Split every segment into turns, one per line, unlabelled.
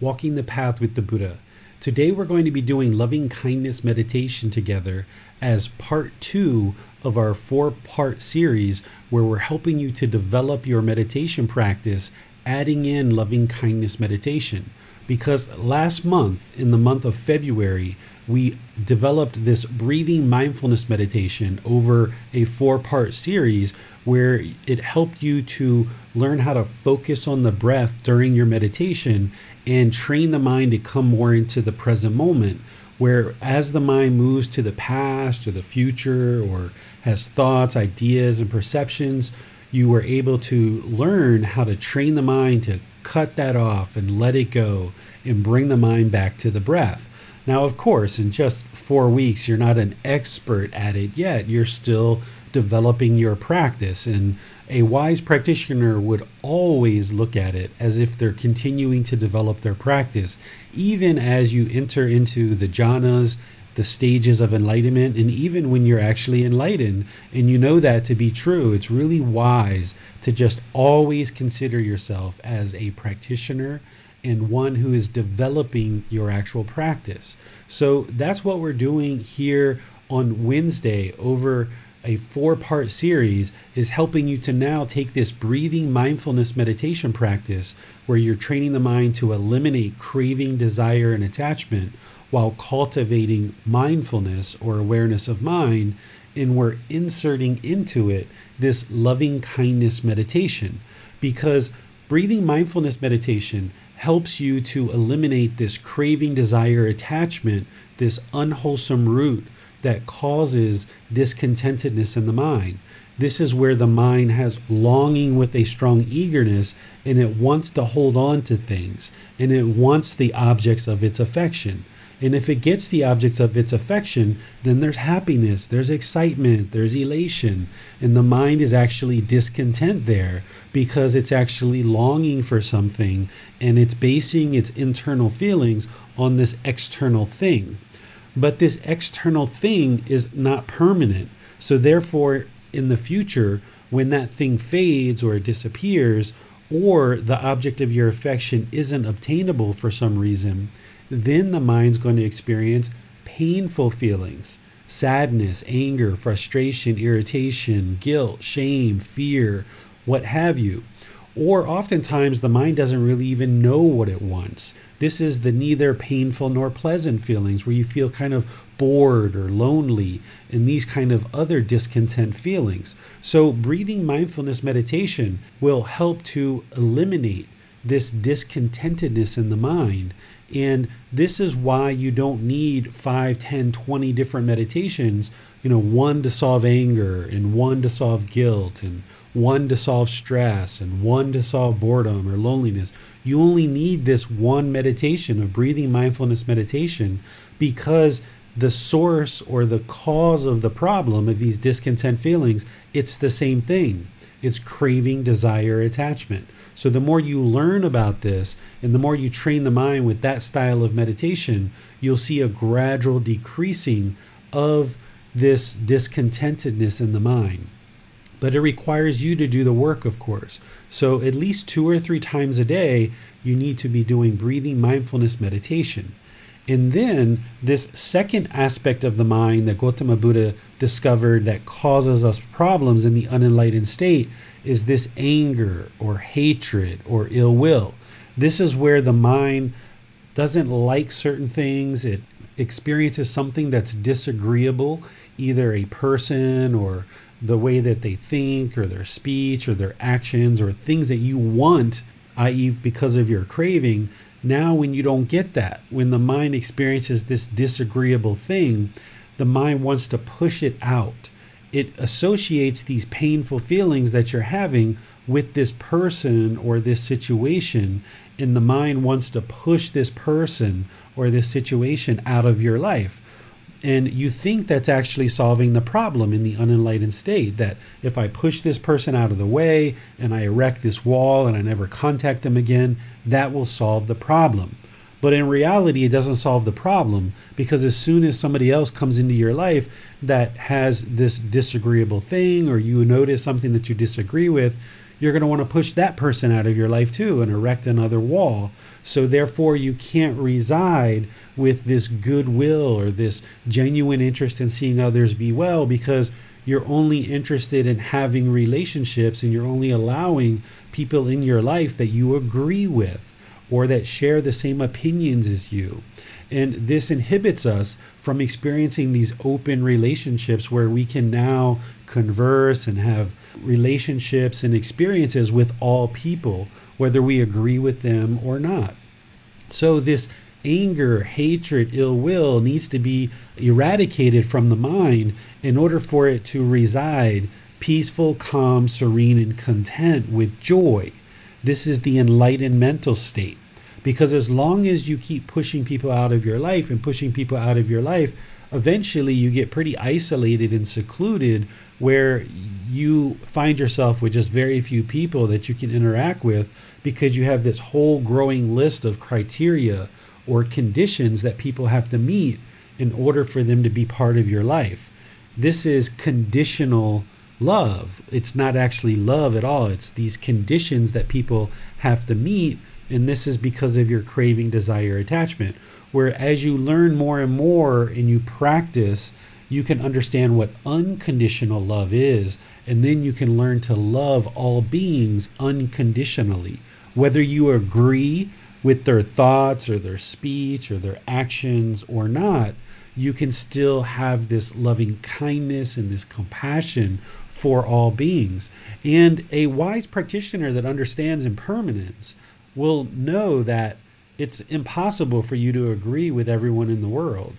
Walking the Path with the Buddha. Today we're going to be doing loving kindness meditation together as part two of our four part series where we're helping you to develop your meditation practice, adding in loving kindness meditation. Because last month, in the month of February, we developed this breathing mindfulness meditation over a four part series where it helped you to learn how to focus on the breath during your meditation and train the mind to come more into the present moment. Where as the mind moves to the past or the future or has thoughts, ideas, and perceptions, you were able to learn how to train the mind to cut that off and let it go and bring the mind back to the breath. Now, of course, in just four weeks, you're not an expert at it yet. You're still developing your practice. And a wise practitioner would always look at it as if they're continuing to develop their practice, even as you enter into the jhanas, the stages of enlightenment, and even when you're actually enlightened and you know that to be true, it's really wise to just always consider yourself as a practitioner and one who is developing your actual practice. So that's what we're doing here on Wednesday over a four part series is helping you to now take this breathing mindfulness meditation practice where you're training the mind to eliminate craving, desire, and attachment while cultivating mindfulness or awareness of mind. And we're inserting into it this loving kindness meditation because breathing mindfulness meditation helps you to eliminate this craving, desire, attachment, this unwholesome root that causes discontentedness in the mind. This is where the mind has longing with a strong eagerness and it wants to hold on to things and it wants the objects of its affection. And if it gets the objects of its affection, then there's happiness, there's excitement, there's elation. And the mind is actually discontent there because it's actually longing for something and it's basing its internal feelings on this external thing. But this external thing is not permanent. So, therefore, in the future, when that thing fades or disappears, or the object of your affection isn't obtainable for some reason, then the mind's going to experience painful feelings sadness, anger, frustration, irritation, guilt, shame, fear, what have you. Or oftentimes the mind doesn't really even know what it wants. This is the neither painful nor pleasant feelings where you feel kind of bored or lonely and these kind of other discontent feelings. So, breathing mindfulness meditation will help to eliminate this discontentedness in the mind and this is why you don't need 5, 10, 20 different meditations, you know, one to solve anger and one to solve guilt and one to solve stress and one to solve boredom or loneliness. You only need this one meditation of breathing mindfulness meditation because the source or the cause of the problem of these discontent feelings, it's the same thing. It's craving, desire, attachment. So the more you learn about this and the more you train the mind with that style of meditation, you'll see a gradual decreasing of this discontentedness in the mind. But it requires you to do the work, of course. So at least two or three times a day, you need to be doing breathing mindfulness meditation. And then this second aspect of the mind that Gautama Buddha discovered that causes us problems in the unenlightened state is this anger or hatred or ill will. This is where the mind doesn't like certain things. It experiences something that's disagreeable, either a person or the way that they think or their speech or their actions or things that you want, i.e., because of your craving, now when you don't get that, when the mind experiences this disagreeable thing, the mind wants to push it out. It associates these painful feelings that you're having with this person or this situation, and the mind wants to push this person or this situation out of your life. And you think that's actually solving the problem in the unenlightened state. That if I push this person out of the way and I erect this wall and I never contact them again, that will solve the problem. But in reality, it doesn't solve the problem because as soon as somebody else comes into your life that has this disagreeable thing or you notice something that you disagree with, you're going to want to push that person out of your life too and erect another wall. So, therefore, you can't reside with this goodwill or this genuine interest in seeing others be well because you're only interested in having relationships and you're only allowing people in your life that you agree with or that share the same opinions as you. And this inhibits us from experiencing these open relationships where we can now converse and have relationships and experiences with all people, whether we agree with them or not. So, this anger, hatred, ill will needs to be eradicated from the mind in order for it to reside peaceful, calm, serene, and content with joy. This is the enlightened mental state. Because as long as you keep pushing people out of your life and pushing people out of your life, eventually you get pretty isolated and secluded where you find yourself with just very few people that you can interact with because you have this whole growing list of criteria or conditions that people have to meet in order for them to be part of your life. This is conditional love. It's not actually love at all. It's these conditions that people have to meet. And this is because of your craving, desire, attachment. Where as you learn more and more and you practice, you can understand what unconditional love is. And then you can learn to love all beings unconditionally. Whether you agree with their thoughts or their speech or their actions or not, you can still have this loving kindness and this compassion for all beings. And a wise practitioner that understands impermanence will know that it's impossible for you to agree with everyone in the world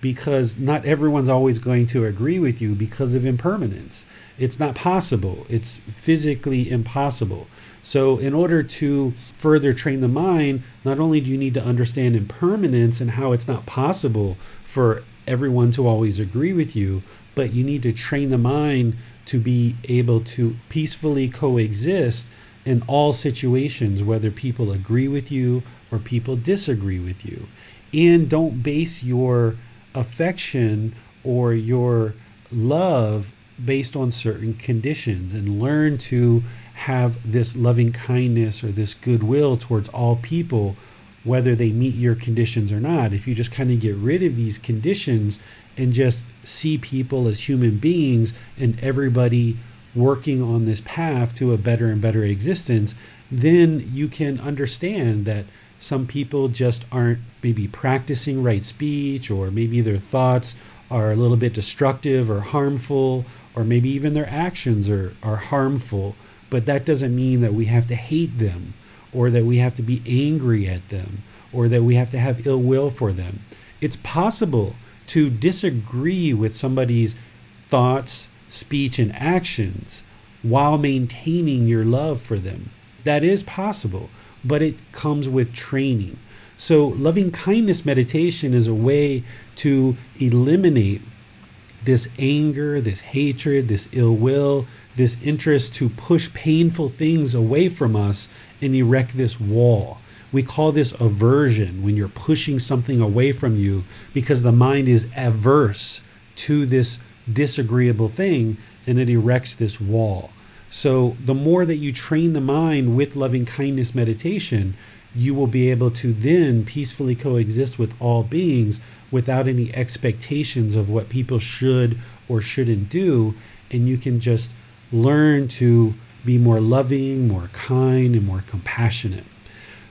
because not everyone's always going to agree with you because of impermanence. It's not possible, it's physically impossible. So, in order to further train the mind, not only do you need to understand impermanence and how it's not possible for everyone to always agree with you, but you need to train the mind to be able to peacefully coexist in all situations, whether people agree with you or people disagree with you. And don't base your affection or your love based on certain conditions and learn to have this loving kindness or this goodwill towards all people whether they meet your conditions or not if you just kind of get rid of these conditions and just see people as human beings and everybody working on this path to a better and better existence, then you can understand that some people just aren't maybe practicing right speech, or maybe their thoughts are a little bit destructive or harmful, or maybe even their actions are, are harmful. But that doesn't mean that we have to hate them, or that we have to be angry at them, or that we have to have ill will for them. It's possible to disagree with somebody's thoughts, speech, and actions while maintaining your love for them. That is possible, but it comes with training. So, loving kindness meditation is a way to eliminate this anger, this hatred, this ill will, this interest to push painful things away from us and erect this wall. We call this aversion when you're pushing something away from you because the mind is averse to this disagreeable thing and it erects this wall. So, the more that you train the mind with loving kindness meditation, you will be able to then peacefully coexist with all beings without any expectations of what people should or shouldn't do. And you can just learn to be more loving, more kind, and more compassionate.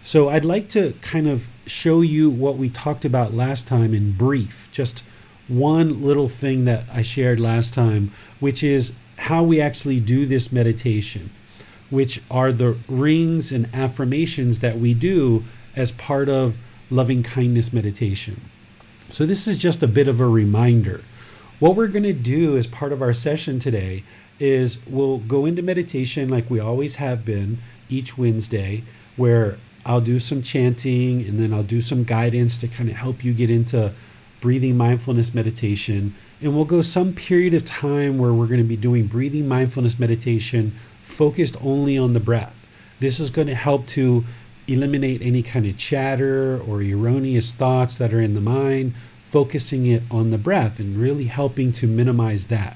So I'd like to kind of show you what we talked about last time in brief, just one little thing that I shared last time, which is how we actually do this meditation, which are the rings and affirmations that we do as part of loving kindness meditation. So, this is just a bit of a reminder. What we're going to do as part of our session today is we'll go into meditation like we always have been each Wednesday, where I'll do some chanting and then I'll do some guidance to kind of help you get into breathing mindfulness meditation. And we'll go some period of time where we're going to be doing breathing mindfulness meditation focused only on the breath. This is going to help to eliminate any kind of chatter or erroneous thoughts that are in the mind, focusing it on the breath and really helping to minimize that.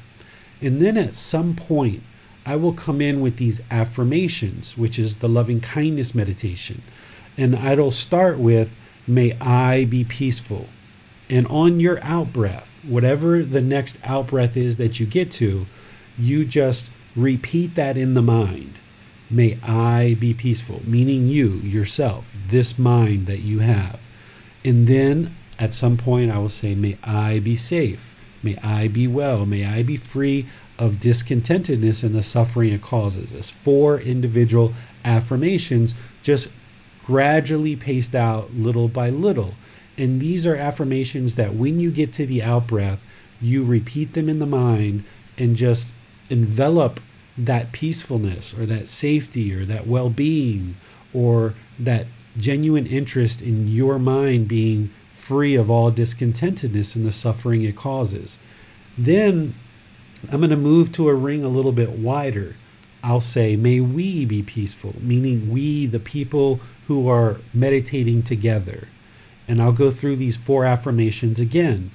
And then at some point, I will come in with these affirmations, which is the loving kindness meditation. And it'll start with, May I be peaceful. And on your out breath, whatever the next out breath is that you get to, you just repeat that in the mind. May I be peaceful, meaning you, yourself, this mind that you have. And then at some point, I will say, May I be safe. May I be well. May I be free of discontentedness and the suffering it causes. As four individual affirmations, just gradually paced out little by little. And these are affirmations that when you get to the out breath, you repeat them in the mind and just envelop that peacefulness or that safety or that well being or that genuine interest in your mind being free of all discontentedness and the suffering it causes. Then I'm going to move to a ring a little bit wider. I'll say, May we be peaceful, meaning we, the people who are meditating together. And I'll go through these four affirmations again.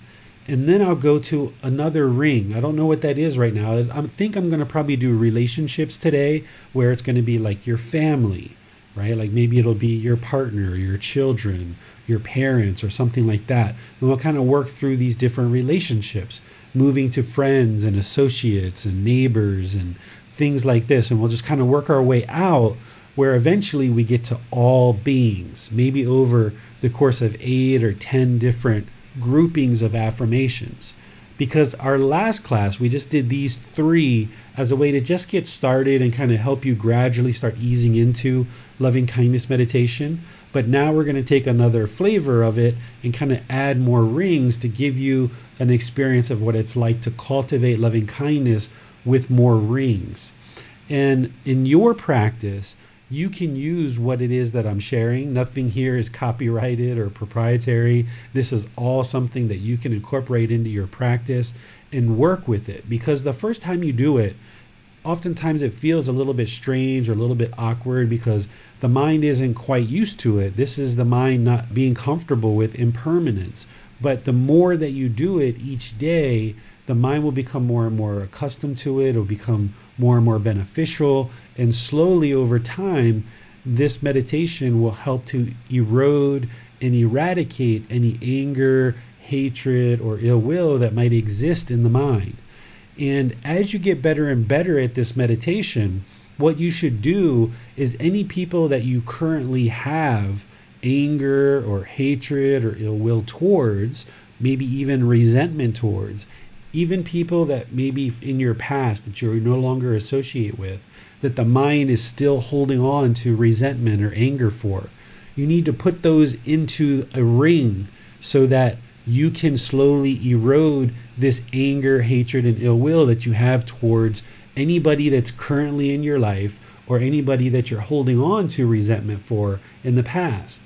And then I'll go to another ring. I don't know what that is right now. I think I'm going to probably do relationships today where it's going to be like your family, right? Like maybe it'll be your partner, your children, your parents, or something like that. And we'll kind of work through these different relationships moving to friends and associates and neighbors and things like this. And we'll just kind of work our way out where eventually we get to all beings, maybe over the course of eight or 10 different groupings of affirmations. Because our last class, we just did these three as a way to just get started and kind of help you gradually start easing into loving kindness meditation. But now we're going to take another flavor of it and kind of add more rings to give you an experience of what it's like to cultivate loving kindness with more rings. And in your practice, you can use what it is that I'm sharing. Nothing here is copyrighted or proprietary. This is all something that you can incorporate into your practice and work with it because the first time you do it, oftentimes it feels a little bit strange or a little bit awkward because the mind isn't quite used to it. This is the mind not being comfortable with impermanence. But the more that you do it each day, the mind will become more and more accustomed to it. It'll become more and more beneficial. And slowly over time, this meditation will help to erode and eradicate any anger, hatred, or ill will that might exist in the mind. And as you get better and better at this meditation, what you should do is any people that you currently have anger or hatred or ill will towards, maybe even resentment towards, even people that maybe in your past that you no longer associate with, that the mind is still holding on to resentment or anger for. You need to put those into a ring so that you can slowly erode this anger, hatred, and ill will that you have towards anybody that's currently in your life or anybody that you're holding on to resentment for in the past.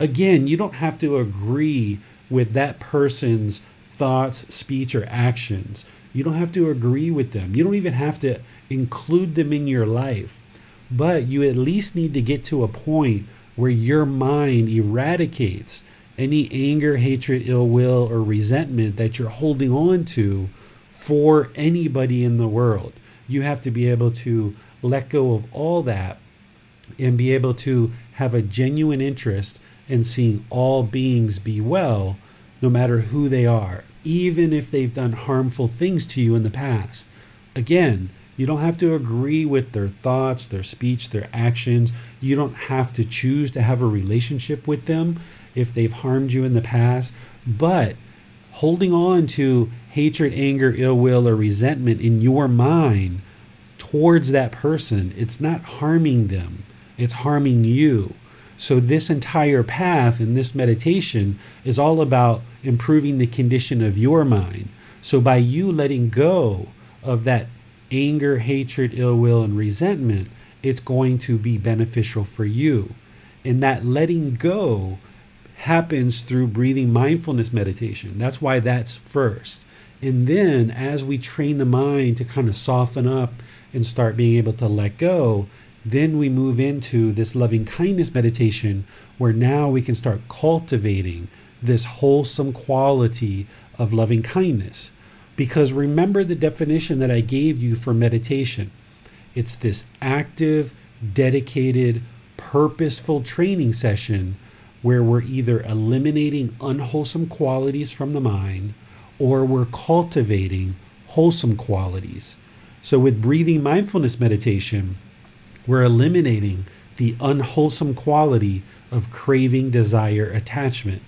Again, you don't have to agree with that person's thoughts, speech, or actions. You don't have to agree with them. You don't even have to include them in your life. But you at least need to get to a point where your mind eradicates any anger, hatred, ill will, or resentment that you're holding on to for anybody in the world. You have to be able to let go of all that and be able to have a genuine interest and seeing all beings be well, no matter who they are, even if they've done harmful things to you in the past. Again, You don't have to agree with their thoughts, their speech, their actions. You don't have to choose to have a relationship with them if they've harmed you in the past. But holding on to hatred, anger, ill will, or resentment in your mind towards that person, it's not harming them, it's harming you. So, this entire path in this meditation is all about improving the condition of your mind. So, by you letting go of that anger, hatred, ill will, and resentment, it's going to be beneficial for you. And that letting go happens through breathing mindfulness meditation. That's why that's first. And then, as we train the mind to kind of soften up and start being able to let go, then we move into this loving kindness meditation where now we can start cultivating this wholesome quality of loving kindness. Because remember the definition that I gave you for meditation it's this active, dedicated, purposeful training session where we're either eliminating unwholesome qualities from the mind or we're cultivating wholesome qualities. So, with breathing mindfulness meditation, we're eliminating the unwholesome quality of craving, desire, attachment.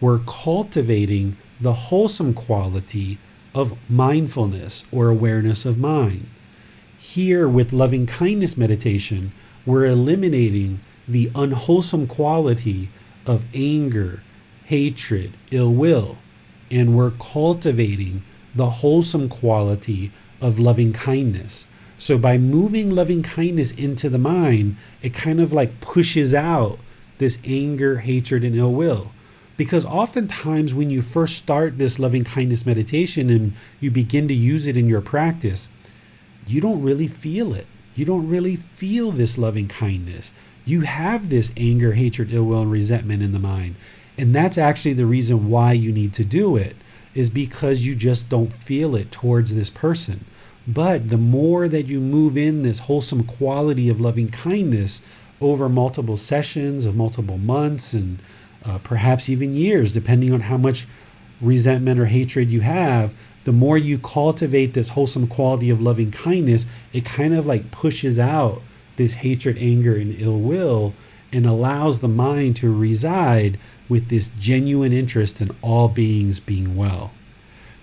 We're cultivating the wholesome quality of mindfulness or awareness of mind. Here, with loving kindness meditation, we're eliminating the unwholesome quality of anger, hatred, ill will, and we're cultivating the wholesome quality of loving kindness. So by moving loving kindness into the mind, it kind of like pushes out this anger, hatred, and ill will. Because oftentimes, when you first start this loving kindness meditation and you begin to use it in your practice, you don't really feel it. You don't really feel this loving kindness. You have this anger, hatred, ill will, and resentment in the mind. And that's actually the reason why you need to do it, is because you just don't feel it towards this person. But the more that you move in this wholesome quality of loving kindness over multiple sessions of multiple months and uh, perhaps even years, depending on how much resentment or hatred you have, the more you cultivate this wholesome quality of loving kindness, it kind of like pushes out this hatred, anger, and ill will and allows the mind to reside with this genuine interest in all beings being well.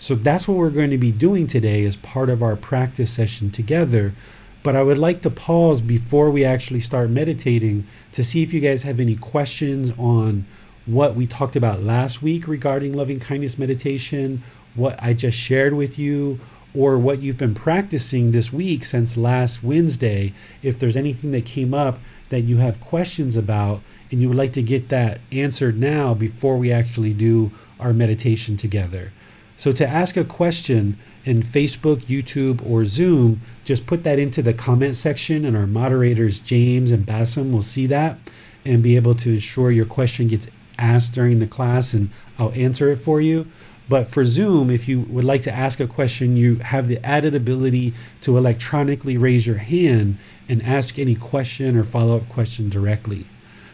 So that's what we're going to be doing today as part of our practice session together. But I would like to pause before we actually start meditating to see if you guys have any questions on what we talked about last week regarding loving kindness meditation, what I just shared with you, or what you've been practicing this week since last Wednesday. If there's anything that came up that you have questions about and you would like to get that answered now before we actually do our meditation together. So to ask a question in Facebook, YouTube, or Zoom, just put that into the comment section, and our moderators, James and Bassam, will see that and be able to ensure your question gets asked during the class, and I'll answer it for you. But for Zoom, if you would like to ask a question, you have the added ability to electronically raise your hand and ask any question or follow up question directly.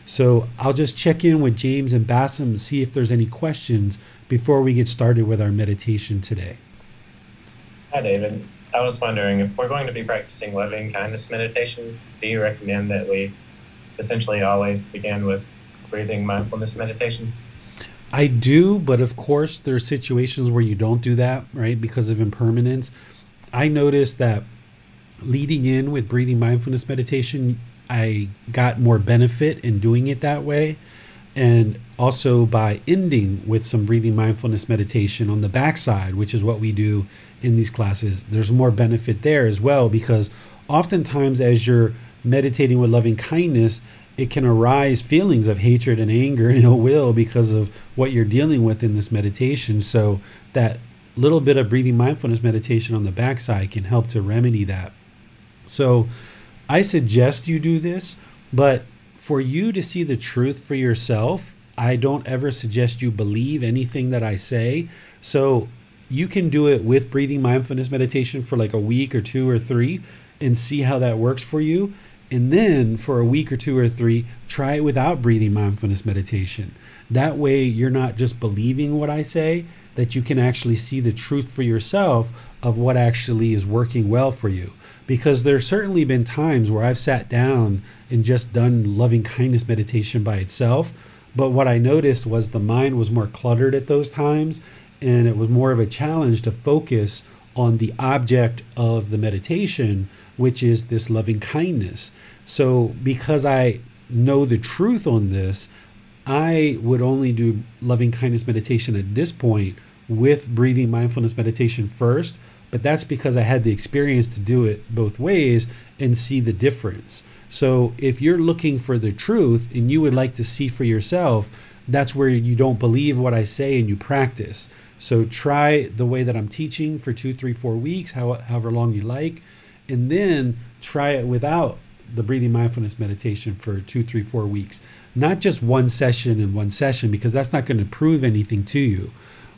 So I'll just check in with James and Bassam and see if there's any questions before we get started with our meditation today.
Hi, David. I was wondering if we're going to be practicing loving kindness meditation, do you recommend that we essentially always begin with breathing mindfulness meditation?
I do, but of course, there are situations where you don't do that, right? Because of impermanence. I noticed that leading in with breathing mindfulness meditation, I got more benefit in doing it that way and also by ending with some breathing mindfulness meditation on the backside, which is what we do in these classes. There's more benefit there as well because oftentimes, as you're meditating with loving kindness, it can arise feelings of hatred and anger and ill will because of what you're dealing with in this meditation. So, that little bit of breathing mindfulness meditation on the backside can help to remedy that. So, I suggest you do this, but for you to see the truth for yourself, I don't ever suggest you believe anything that I say. So you can do it with breathing mindfulness meditation for like a week or two or three and see how that works for you. And then for a week or two or three, try it without breathing mindfulness meditation. That way, you're not just believing what I say, that you can actually see the truth for yourself of what actually is working well for you. Because there's certainly been times where I've sat down and just done loving kindness meditation by itself. But what I noticed was the mind was more cluttered at those times, and it was more of a challenge to focus on the object of the meditation, which is this loving kindness. So, because I know the truth on this, I would only do loving kindness meditation at this point with breathing mindfulness meditation first, but that's because I had the experience to do it both ways and see the difference. So if you're looking for the truth and you would like to see for yourself, that's where you don't believe what I say and you practice. So try the way that I'm teaching for two, three, four weeks, however long you like, and then try it without the breathing mindfulness meditation for two, three, four weeks. Not just one session and one session, because that's not going to prove anything to you.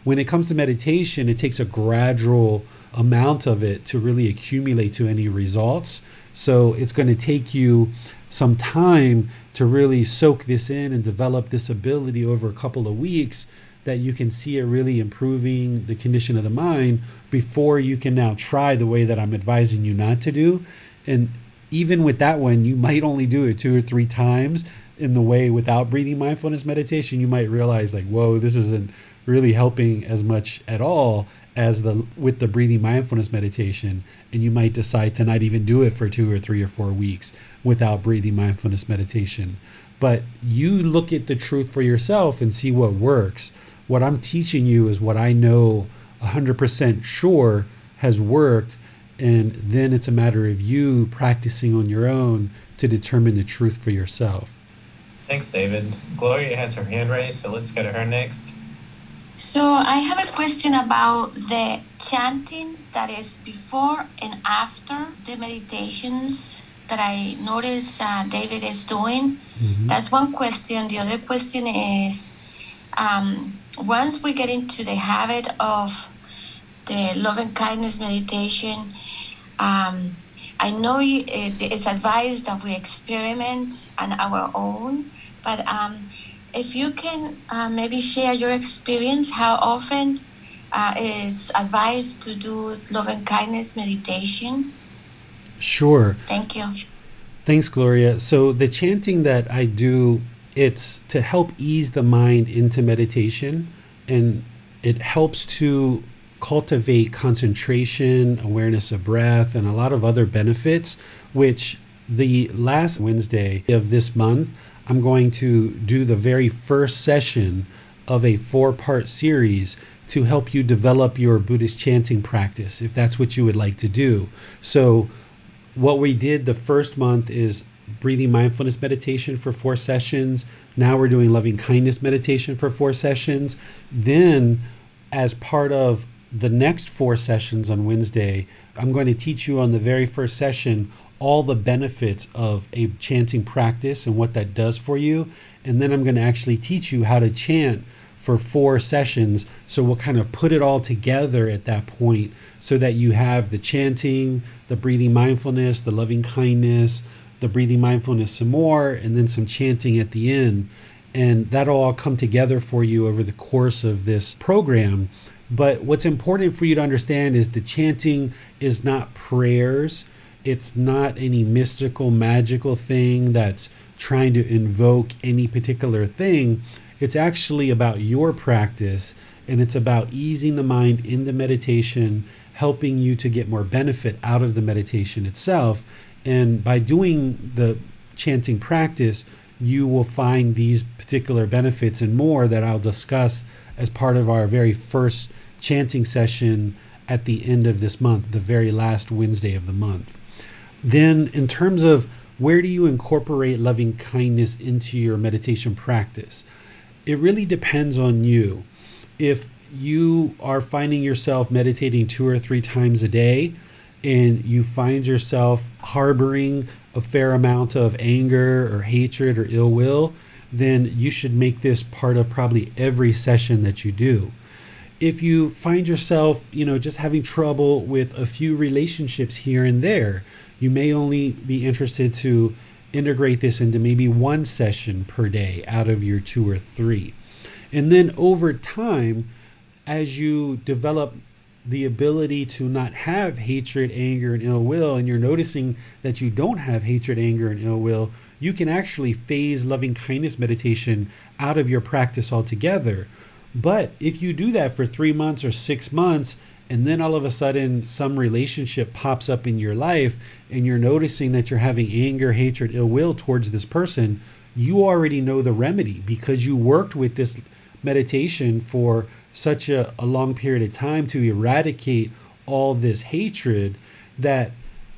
When it comes to meditation, it takes a gradual amount of it to really accumulate to any results. So it's going to take you some time to really soak this in and develop this ability over a couple of weeks that you can see it really improving the condition of the mind before you can now try the way that I'm advising you not to do. And even with that one, you might only do it two or three times in the way without breathing mindfulness meditation. You might realize, like, whoa, this isn't really helping as much at all as the with the breathing mindfulness meditation and you might decide to not even do it for 2 or 3 or 4 weeks without breathing mindfulness meditation but you look at the truth for yourself and see what works what i'm teaching you is what i know 100% sure has worked and then it's a matter of you practicing on your own to determine the truth for yourself.
Thanks, David. Gloria has her hand raised, so let's go to her next.
So I have a question about the chanting that is before and after the meditations that I notice uh, David is doing. Mm-hmm. That's one question. The other question is um, once we get into the habit of the love and kindness meditation. Um, I know you, it is advised that we experiment on our own, but um, if you can uh, maybe share your experience, how often uh, is advised to do love and kindness meditation?
Sure.
Thank you.
Thanks, Gloria. So the chanting that I do, it's to help ease the mind into meditation, and it helps to cultivate concentration, awareness of breath, and a lot of other benefits, which the last Wednesday of this month, I'm going to do the very first session of a four part series to help you develop your Buddhist chanting practice, if that's what you would like to do. So, what we did the first month is breathing mindfulness meditation for four sessions. Now we're doing loving kindness meditation for four sessions. Then, as part of the next four sessions on Wednesday, I'm going to teach you on the very first session all the benefits of a chanting practice and what that does for you. And then I'm going to actually teach you how to chant for four sessions. So we'll kind of put it all together at that point so that you have the chanting, the breathing mindfulness, the loving kindness, the breathing mindfulness some more, and then some chanting at the end. And that'll all come together for you over the course of this program but what's important for you to understand is the chanting is not prayers. It's not any mystical, magical thing that's trying to invoke any particular thing. It's actually about your practice and it's about easing the mind into meditation, helping you to get more benefit out of the meditation itself. And by doing the chanting practice, you will find these particular benefits and more that I'll discuss as part of our very first chanting session at the end of this month, the very last Wednesday of the month. Then, in terms of where do you incorporate loving kindness into your meditation practice? It really depends on you. If you are finding yourself meditating two or three times a day and you find yourself harboring a fair amount of anger or hatred or ill will, then you should make this part of probably every session that you do if you find yourself, you know, just having trouble with a few relationships here and there, you may only be interested to integrate this into maybe one session per day out of your two or three. And then over time, as you develop the ability to not have hatred, anger, and ill will, and you're noticing that you don't have hatred, anger, and ill will, you can actually phase loving kindness meditation out of your practice altogether. But if you do that for three months or six months, and then all of a sudden some relationship pops up in your life and you're noticing that you're having anger, hatred, ill will towards this person, you already know the remedy because you worked with this meditation for such a, a long period of time to eradicate all this hatred that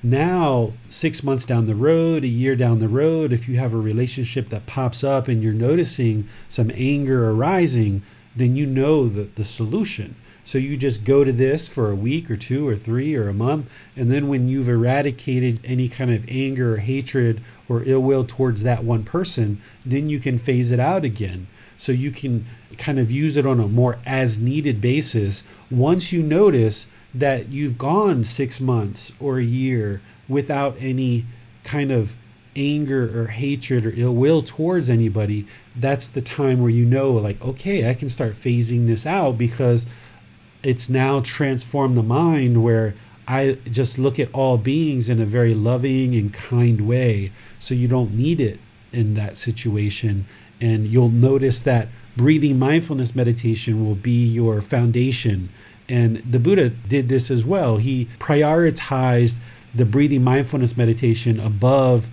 now six months down the road a year down the road if you have a relationship that pops up and you're noticing some anger arising then you know the, the solution so you just go to this for a week or two or three or a month. And then when you've eradicated any kind of anger or hatred or ill will towards that one person, then you can phase it out again. So you can kind of use it on a more as needed basis once you notice that you've gone six months or a year without any kind of anger or hatred or ill will towards anybody, that's the time where you know, like, okay, I can start phasing this out because it's now transformed the mind where I just look at all beings in a very loving and kind way. So you don't need it in that situation. And you'll notice that breathing mindfulness meditation will be your foundation. And the Buddha did this as well. He prioritized the breathing mindfulness meditation above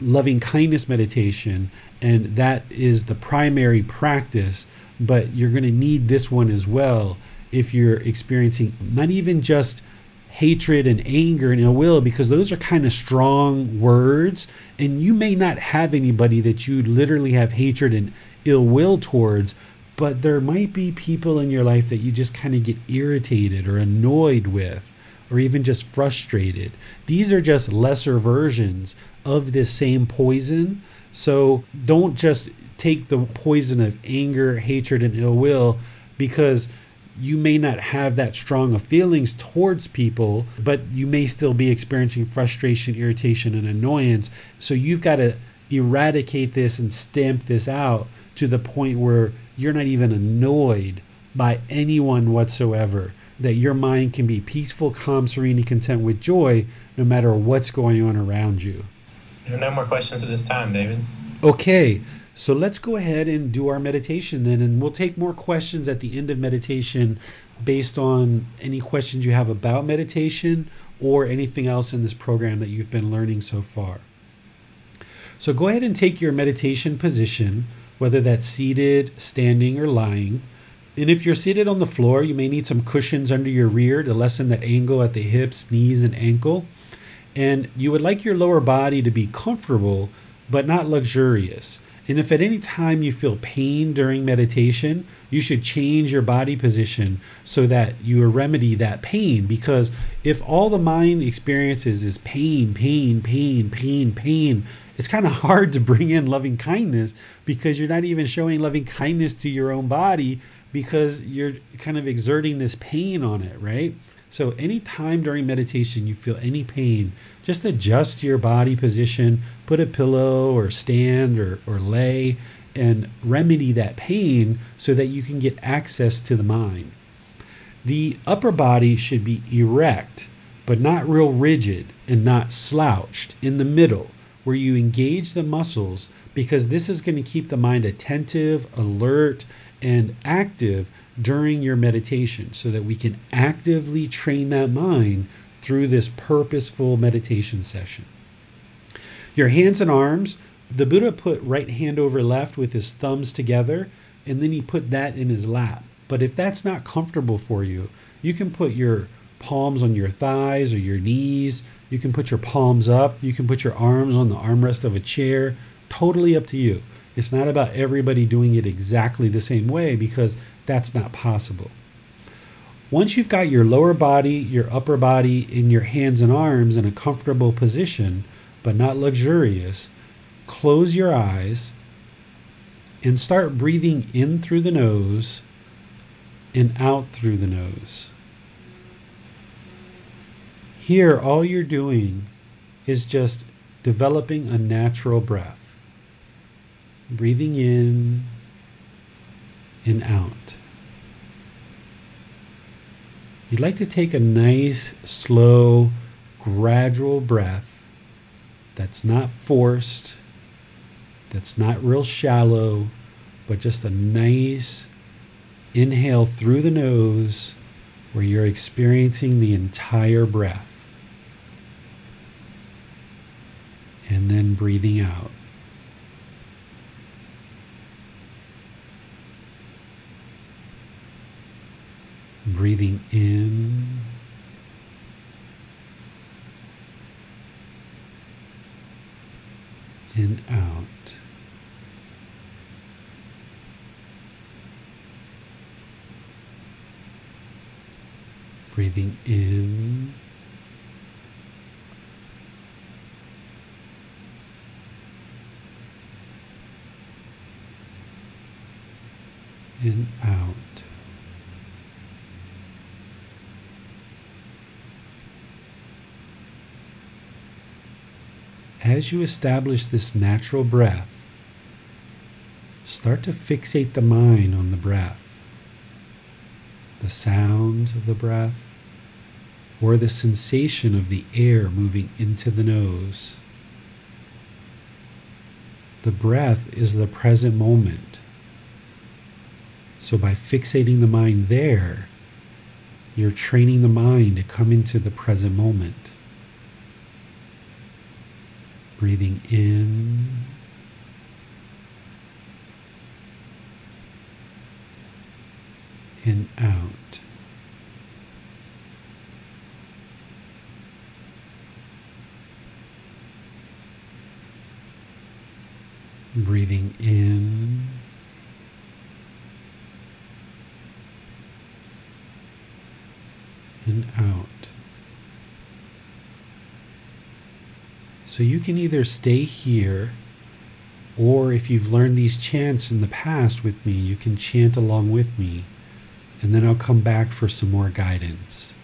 loving kindness meditation. And that is the primary practice. But you're going to need this one as well if you're experiencing not even just hatred and anger and ill will because those are kind of strong words and you may not have anybody that you literally have hatred and ill will towards but there might be people in your life that you just kind of get irritated or annoyed with or even just frustrated. These are just lesser versions of this same poison. So don't just take the poison of anger hatred and ill will because you may not have that strong of feelings towards people, but you may still be experiencing frustration, irritation, and annoyance. So you've got to eradicate this and stamp this out to the point where you're not even annoyed by anyone whatsoever. That your mind can be peaceful, calm, serene, and content with joy no matter what's going on around you.
No more questions at this time, David.
Okay, so let's go ahead and do our meditation then, and we'll take more questions at the end of meditation based on any questions you have about meditation or anything else in this program that you've been learning so far. So go ahead and take your meditation position, whether that's seated, standing, or lying. And if you're seated on the floor, you may need some cushions under your rear to lessen that angle at the hips, knees, and ankle. And you would like your lower body to be comfortable, but not luxurious. And if at any time you feel pain during meditation, you should change your body position so that you remedy that pain. Because if all the mind experiences is pain, pain, pain, pain, pain, it's kind of hard to bring in loving kindness because you're not even showing loving kindness to your own body because you're kind of exerting this pain on it, right? So, anytime during meditation you feel any pain, just adjust your body position, put a pillow or stand or, or lay, and remedy that pain so that you can get access to the mind. The upper body should be erect, but not real rigid and not slouched in the middle, where you engage the muscles, because this is going to keep the mind attentive, alert, and active during your meditation so that we can actively train that mind through this purposeful meditation session. Your hands and arms, the Buddha put right hand over left with his thumbs together, and then he put that in his lap. But if that's not comfortable for you, you can put your palms on your thighs or your knees. You can put your palms up. You can put your arms on the armrest of a chair. Totally up to you. It's not about everybody doing it exactly the same way because that's not possible. Once you've got your lower body, your upper body and your hands and arms in a comfortable position, but not luxurious, close your eyes and start breathing in through the nose and out through the nose. Here, all you're doing is just developing a natural breath breathing in and out. you'd like to take a nice, slow, gradual breath that's not forced, that's not real shallow, but just a nice inhale through the nose where you're experiencing the entire breath. And then breathing out. Breathing in. And out. Breathing in. And out. As you establish this natural breath, start to fixate the mind on the breath, the sound of the breath, or the sensation of the air moving into the nose. The breath is the present moment. So, by fixating the mind there, you're training the mind to come into the present moment. Breathing in. And out. breathing in and out. So you can either stay here, or if you've learned these chants in the past with me, you can chant along with me, and then I'll come back for some more guidance.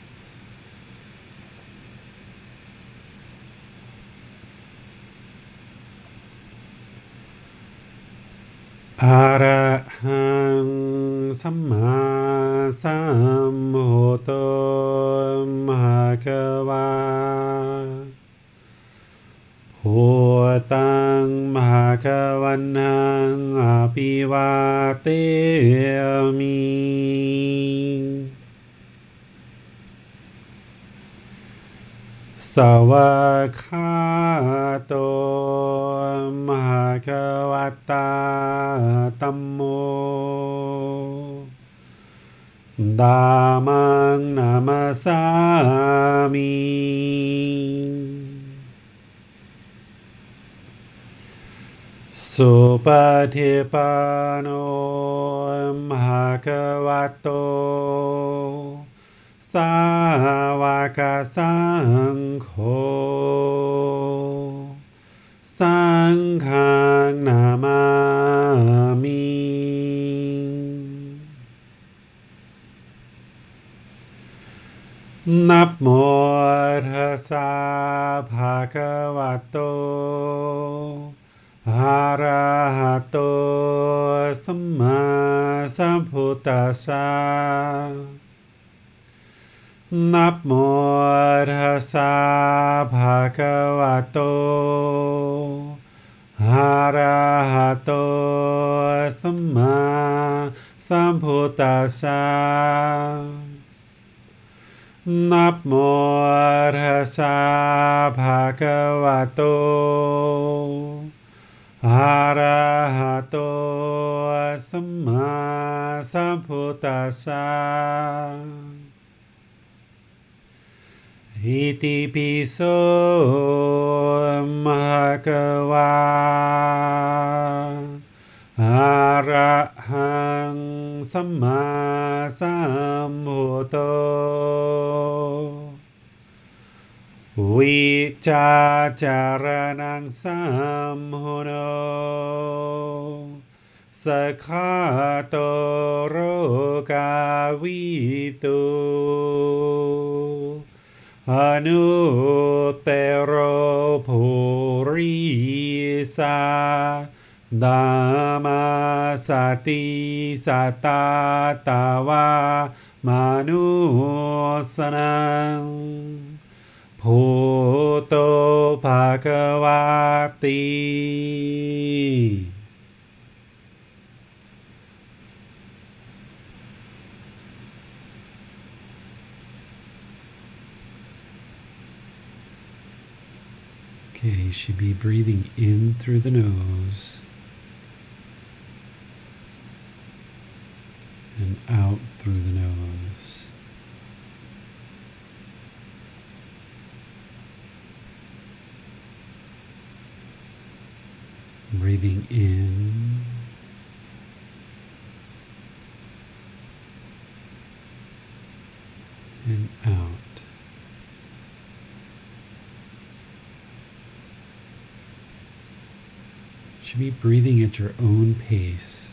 Arahang Samma Sambuddho Bhagavanang Apivateyami สวากขาโตมหากวัตตาตัมโมดามังนามาสามิ สุปฏิปันโนมหากวัตโต สาวกสังโฆ สังฆนามามิ นับโมทัสสะภะคะวะโตอะระหะโต हराहतो सम्भूतसा। नमोर्हसा भगवतो। हराहतो सम्भूतसा। नमोर्हसा भगवतो। हरहतो सम्मा सम्भुतसा इति पिसो महकवा हरहं सम्मा सम्भुतो วิจาจารณังสัมหุโนสขาโตโรกาวิตุอนุเตโรภูริสาดามาสติสัตตาวามานุสนัง होतो भगवाति Okay, you should be breathing in through the nose and out through the nose. Breathing in and out. should be breathing at your own pace,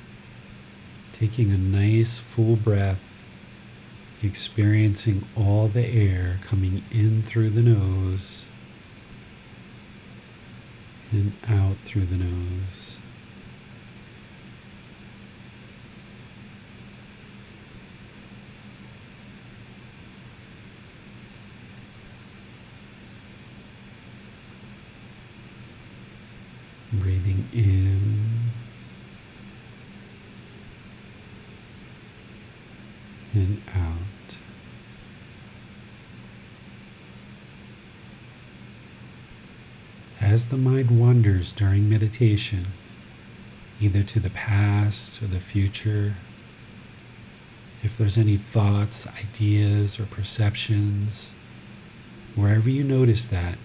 taking a nice full breath, experiencing all the air coming in through the nose and out through the nose. Breathing in and out. As the mind wanders during meditation, either to the past or the future, if there's any thoughts, ideas, or perceptions, wherever you notice that,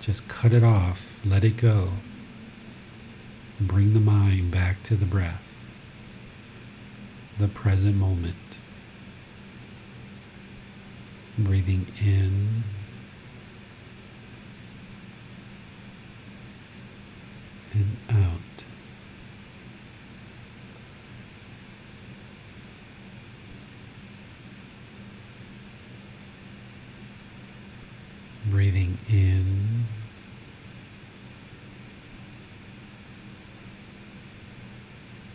just cut it off, let it go. Bring the mind back to the breath, the present moment. Breathing in and out. Breathing in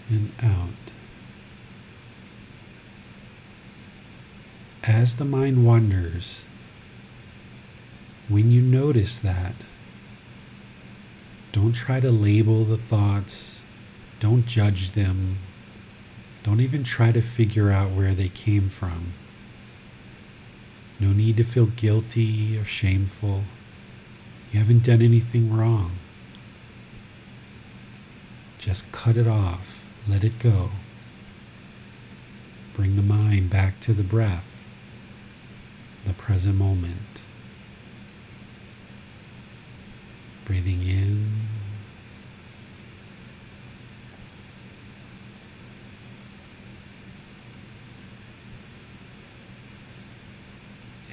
and out. As the mind wanders, when you notice that, don't try to label the thoughts, don't judge them, don't even try to figure out where they came from. No need to feel guilty or shameful. You haven't done anything wrong. Just cut it off. Let it go. Bring the mind back to the breath, the present moment. Breathing in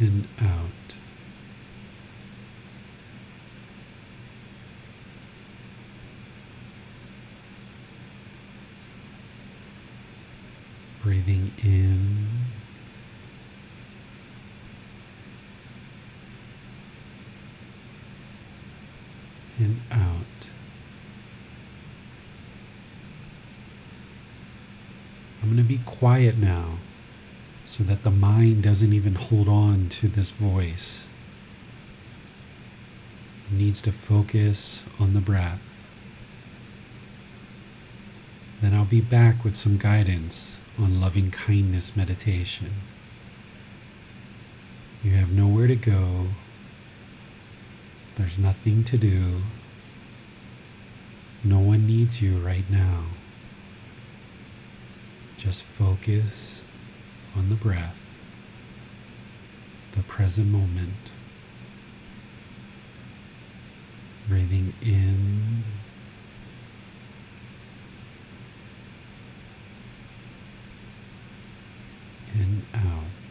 and out. Breathing in and out. I'm going to be quiet now so that the mind doesn't even hold on to this voice. It needs to focus on the breath. Then I'll be back with some guidance on loving kindness meditation. You have nowhere to go. There's nothing to do. No one needs you right now. Just focus on the breath, the present moment. Breathing in and out.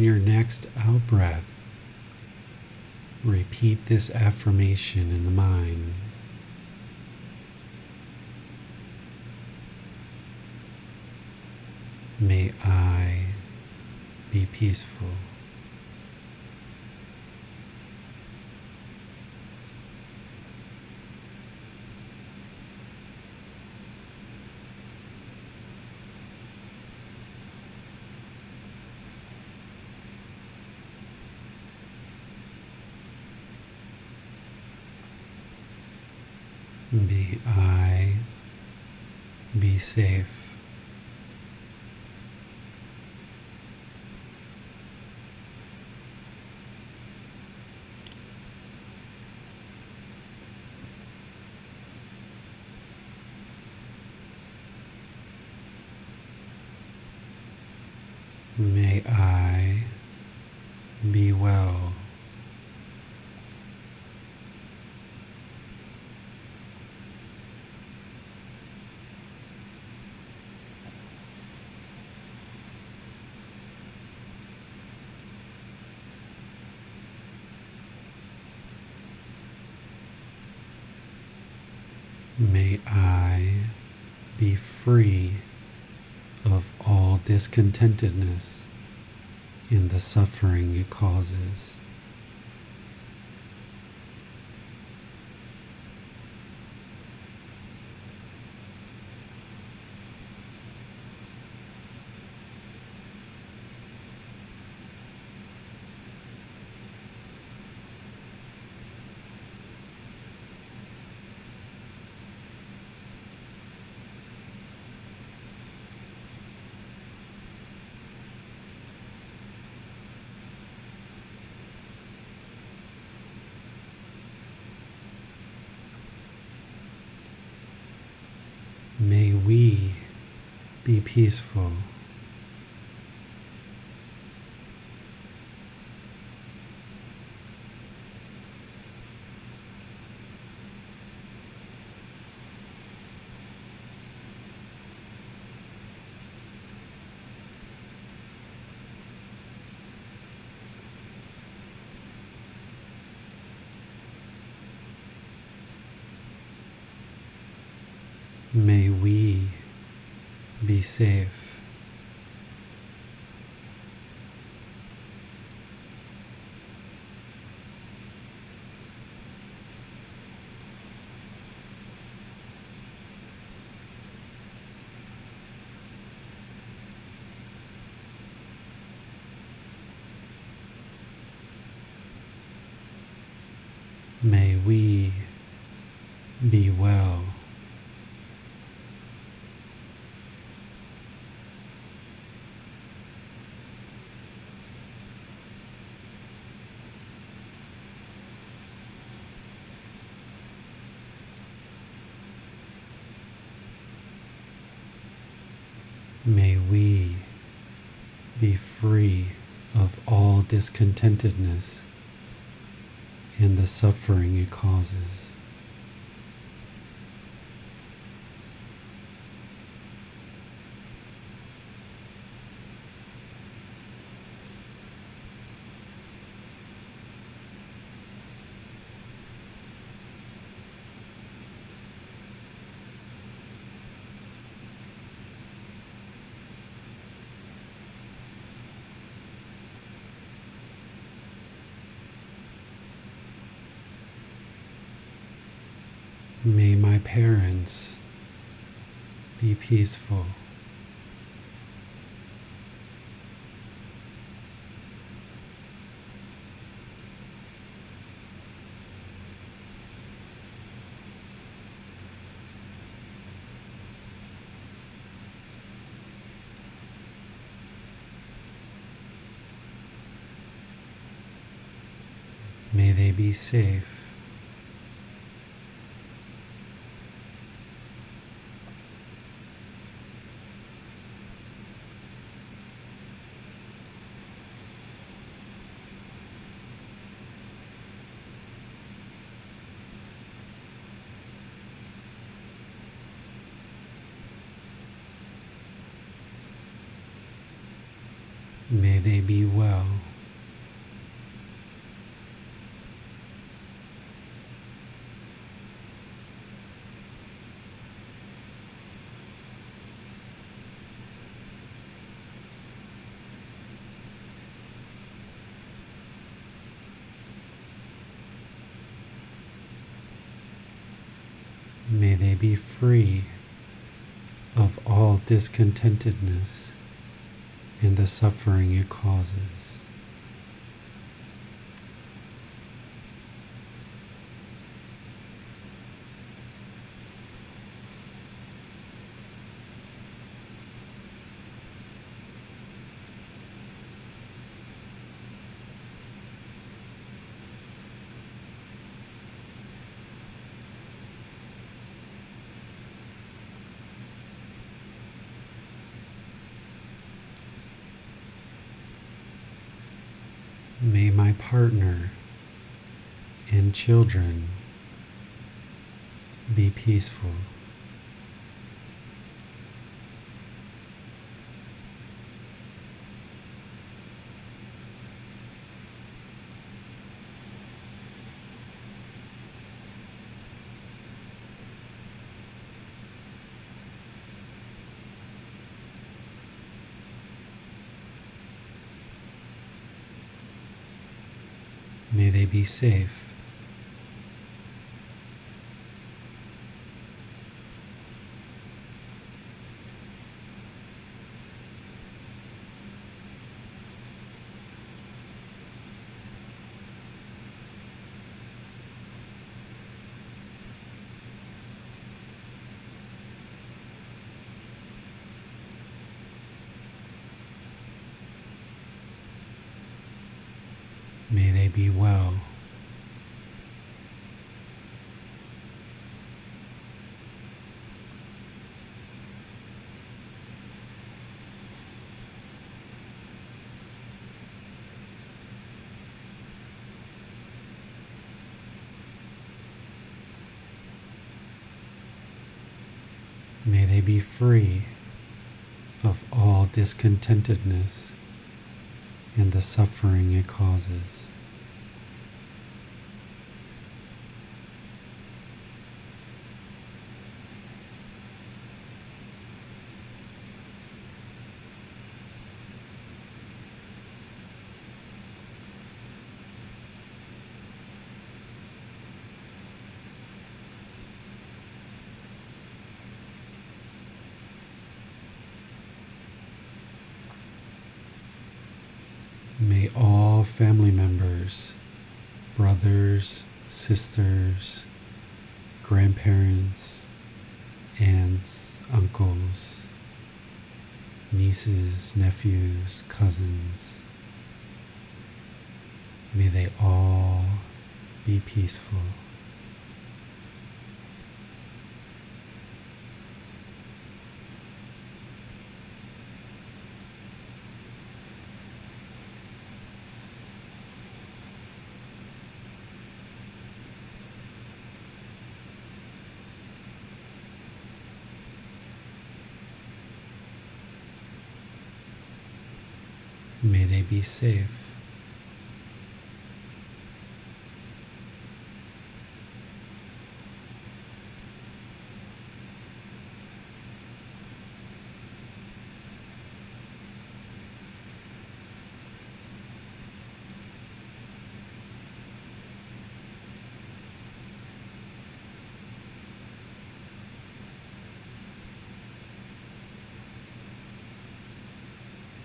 On your next out breath, repeat this affirmation in the mind. May I be peaceful. May I be safe. May I be well. May I be free of all discontentedness in the suffering it causes. May we be peaceful. May we be safe. May we be well. May we be free of all discontentedness and the suffering it causes. May my parents be peaceful. May they be safe. They be well. May they be free of all discontentedness and the suffering it causes. May my partner and children be peaceful. May they be safe. May they be well. May be free of all discontentedness and the suffering it causes. Family members, brothers, sisters, grandparents, aunts, uncles, nieces, nephews, cousins, may they all be peaceful. May they be safe.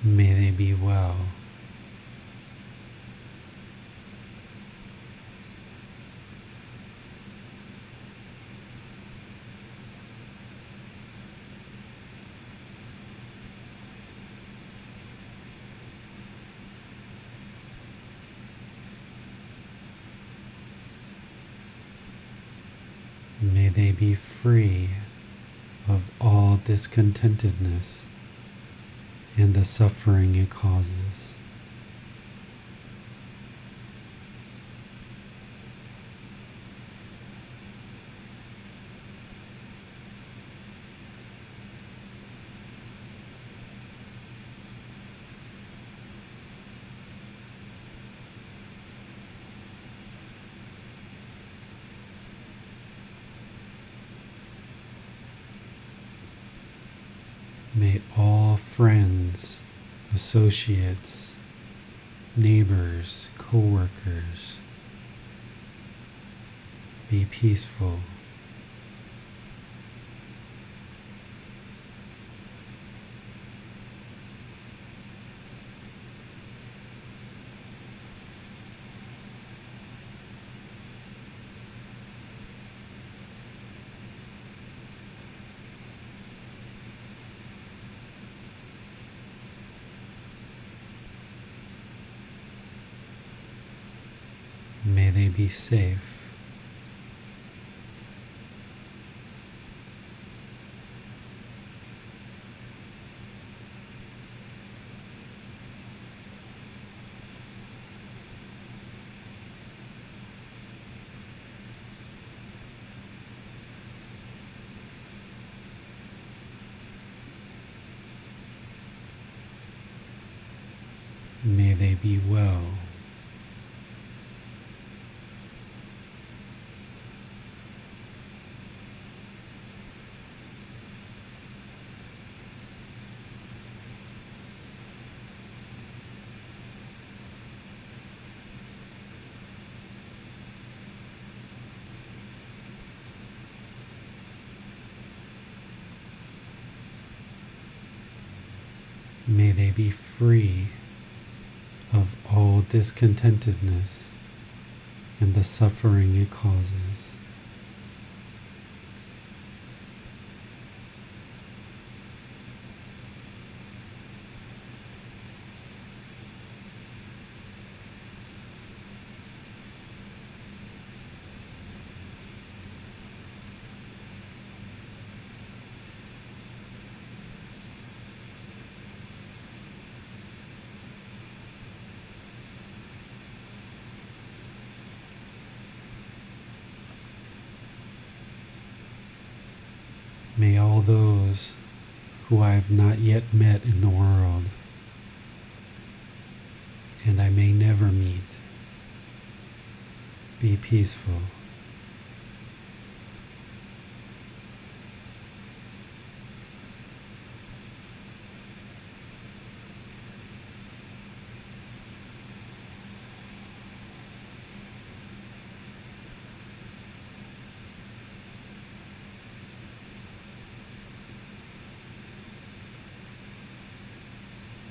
May they be well. May they be free of all discontentedness and the suffering it causes. May all friends, associates, neighbors, co workers be peaceful. May they be safe. May they be well. May they be free of all discontentedness and the suffering it causes. May all those who I have not yet met in the world, and I may never meet, be peaceful.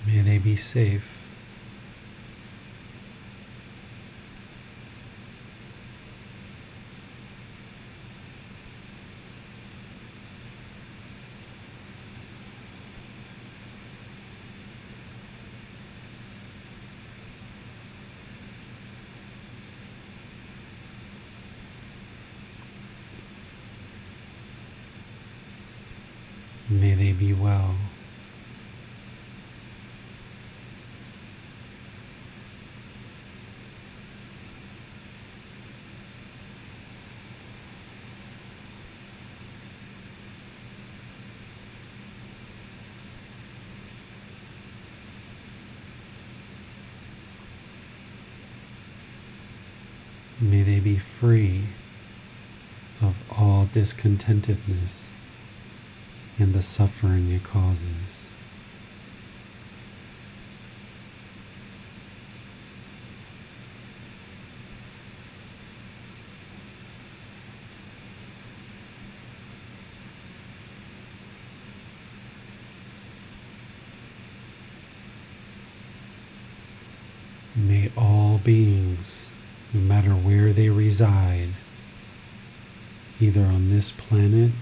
May they be safe. May they be well. May they be free of all discontentedness and the suffering it causes. May all beings, no matter where they reside, either on this planet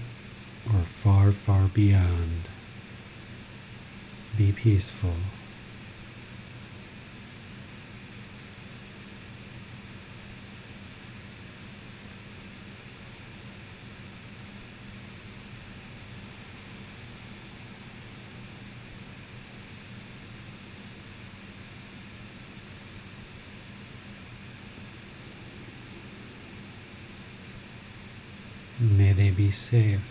or far, far beyond, be peaceful. May they be safe.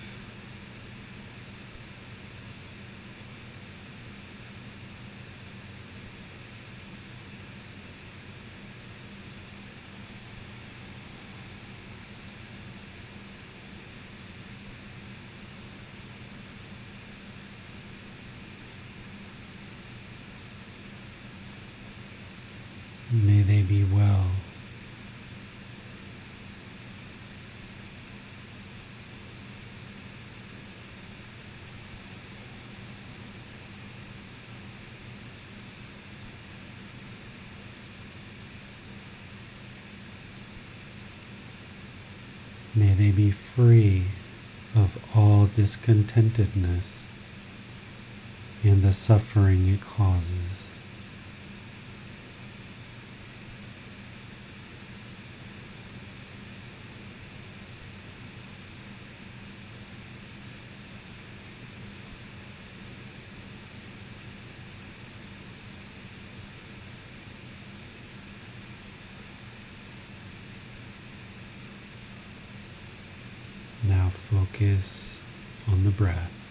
May they be well. May they be free of all discontentedness and the suffering it causes. Now focus on the breath.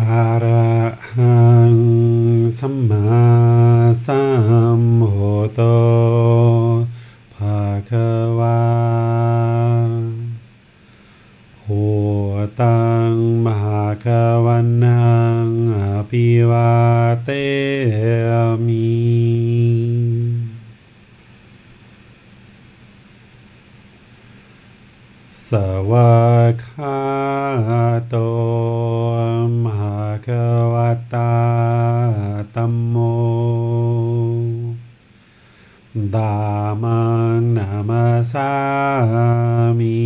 อะระหังสัมมาสัมพุทโธภะคะวาพุตังมหาคะวันังอภิวาเตมิสวากขา มาสามิ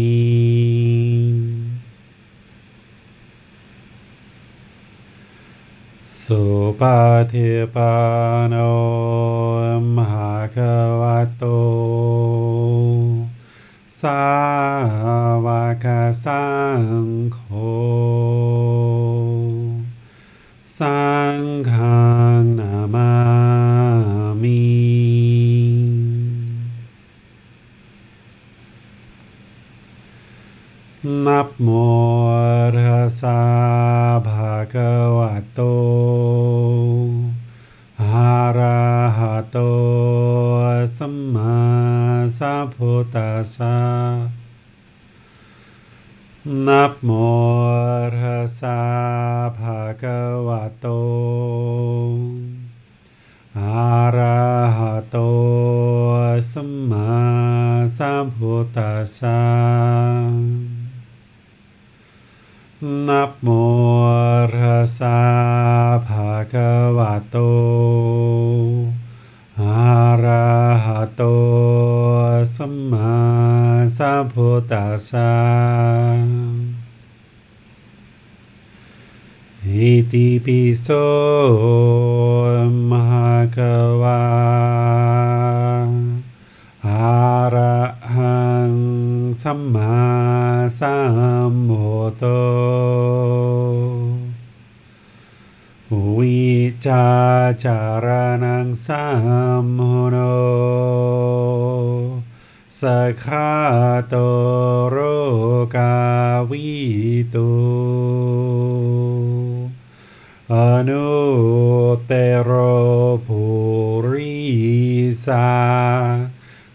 นับโมตัสสะภะคะวะโตอะระหะโตสัมมาสัมพุทธัสสะนับโมตัสสะภะคะวะโตอะระหะโตสัมมาสัมพุทธัสสะ นับโมตัสสะภะคะวะโต อะระหะโต สัมมาสัมพุทธัสสะอิติปิโสมหะคะวะอะระหังสัมมา สัมพุทโธวิ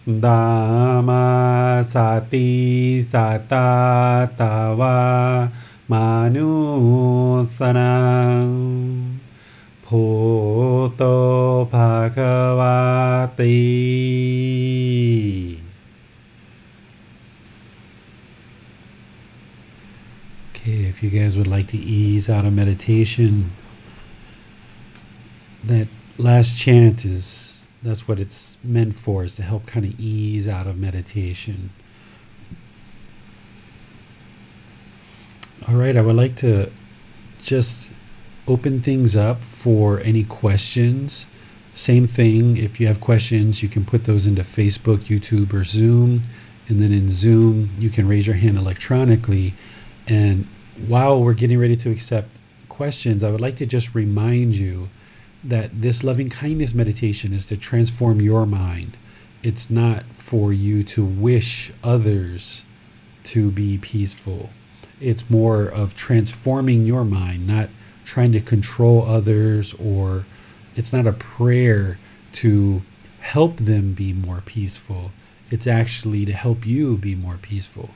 दामा सती सता तव मानुसना। भूतो Bhagwati. Okay, if you guys would like to ease out of meditation, that last chant is that's what it's meant for is to help kind of ease out of meditation. All right, I would like to just open things up for any questions. Same thing, if you have questions, you can put those into Facebook, YouTube, or Zoom. And then in Zoom, you can raise your hand electronically. And while we're getting ready to accept questions, I would like to just remind you that this loving kindness meditation is to transform your mind. It's not for you to wish others to be peaceful. It's more of transforming your mind, not trying to control others, or it's not a prayer to help them be more peaceful. It's actually to help you be more peaceful.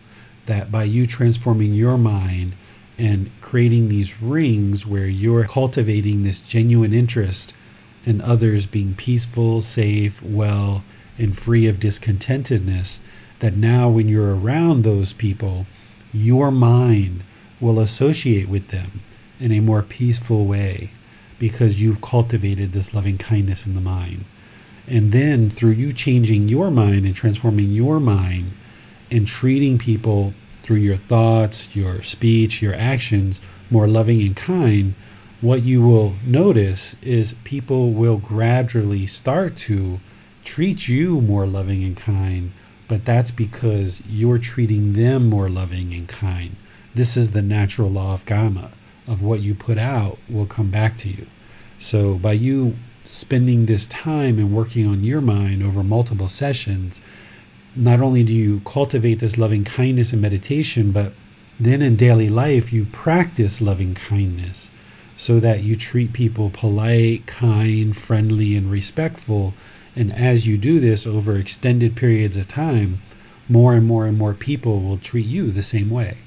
That by you transforming your mind and creating these rings where you're cultivating this genuine interest in others being peaceful, safe, well, and free of discontentedness, that now when you're around those people, your mind will associate with them in a more peaceful way because you've cultivated this loving kindness in the mind. And then through you changing your mind and transforming your mind and treating people through your thoughts, your speech, your actions more loving and kind, what you will notice is people will gradually start to treat you more loving and kind, but that's because you're treating them more loving and kind. This is the natural law of Kamma of what you put out will come back to you. So by you spending this time and working on your mind over multiple sessions, not only do you cultivate this loving kindness in meditation, but then in daily life you practice loving kindness. so that you treat people polite, kind, friendly, and respectful. And as you do this over extended periods of time, more and more and more people will treat you the same way.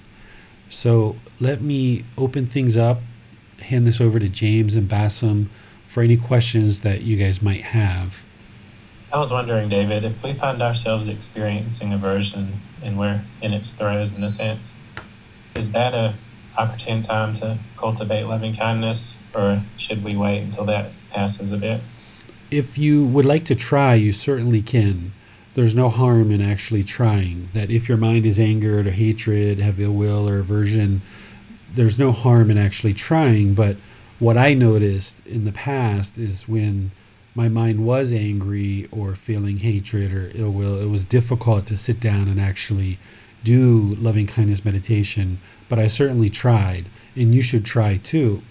So let me open things up, hand this over to James and Bassam for any questions that you guys might have.
I was wondering, David, if we find ourselves experiencing aversion and we're in its throes in a sense, is that a opportune time to cultivate loving kindness, or should we wait until that passes a bit?
If you would like to try, you certainly can. There's no harm in actually trying. That if your mind is angered or hatred, have ill will or aversion, there's no harm in actually trying. But what I noticed in the past is when my mind was angry or feeling hatred or ill will, it was difficult to sit down and actually do loving kindness meditation, but I certainly tried, and you should try too.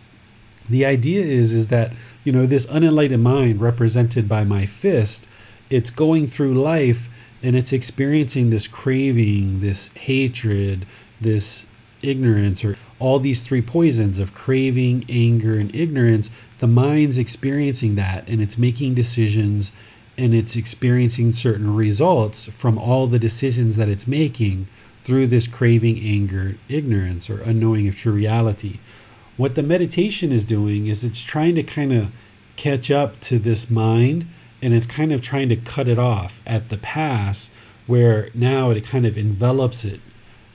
The idea is is that, you know, this unenlightened mind represented by my fist, it's going through life and it's experiencing this craving, this hatred, this ignorance or all these three poisons of craving, anger, and ignorance, the mind's experiencing that and it's making decisions and it's experiencing certain results from all the decisions that it's making through this craving, anger, ignorance, or unknowing of true reality. What the meditation is doing is it's trying to kind of catch up to this mind and it's kind of trying to cut it off at the pass where now it kind of envelops it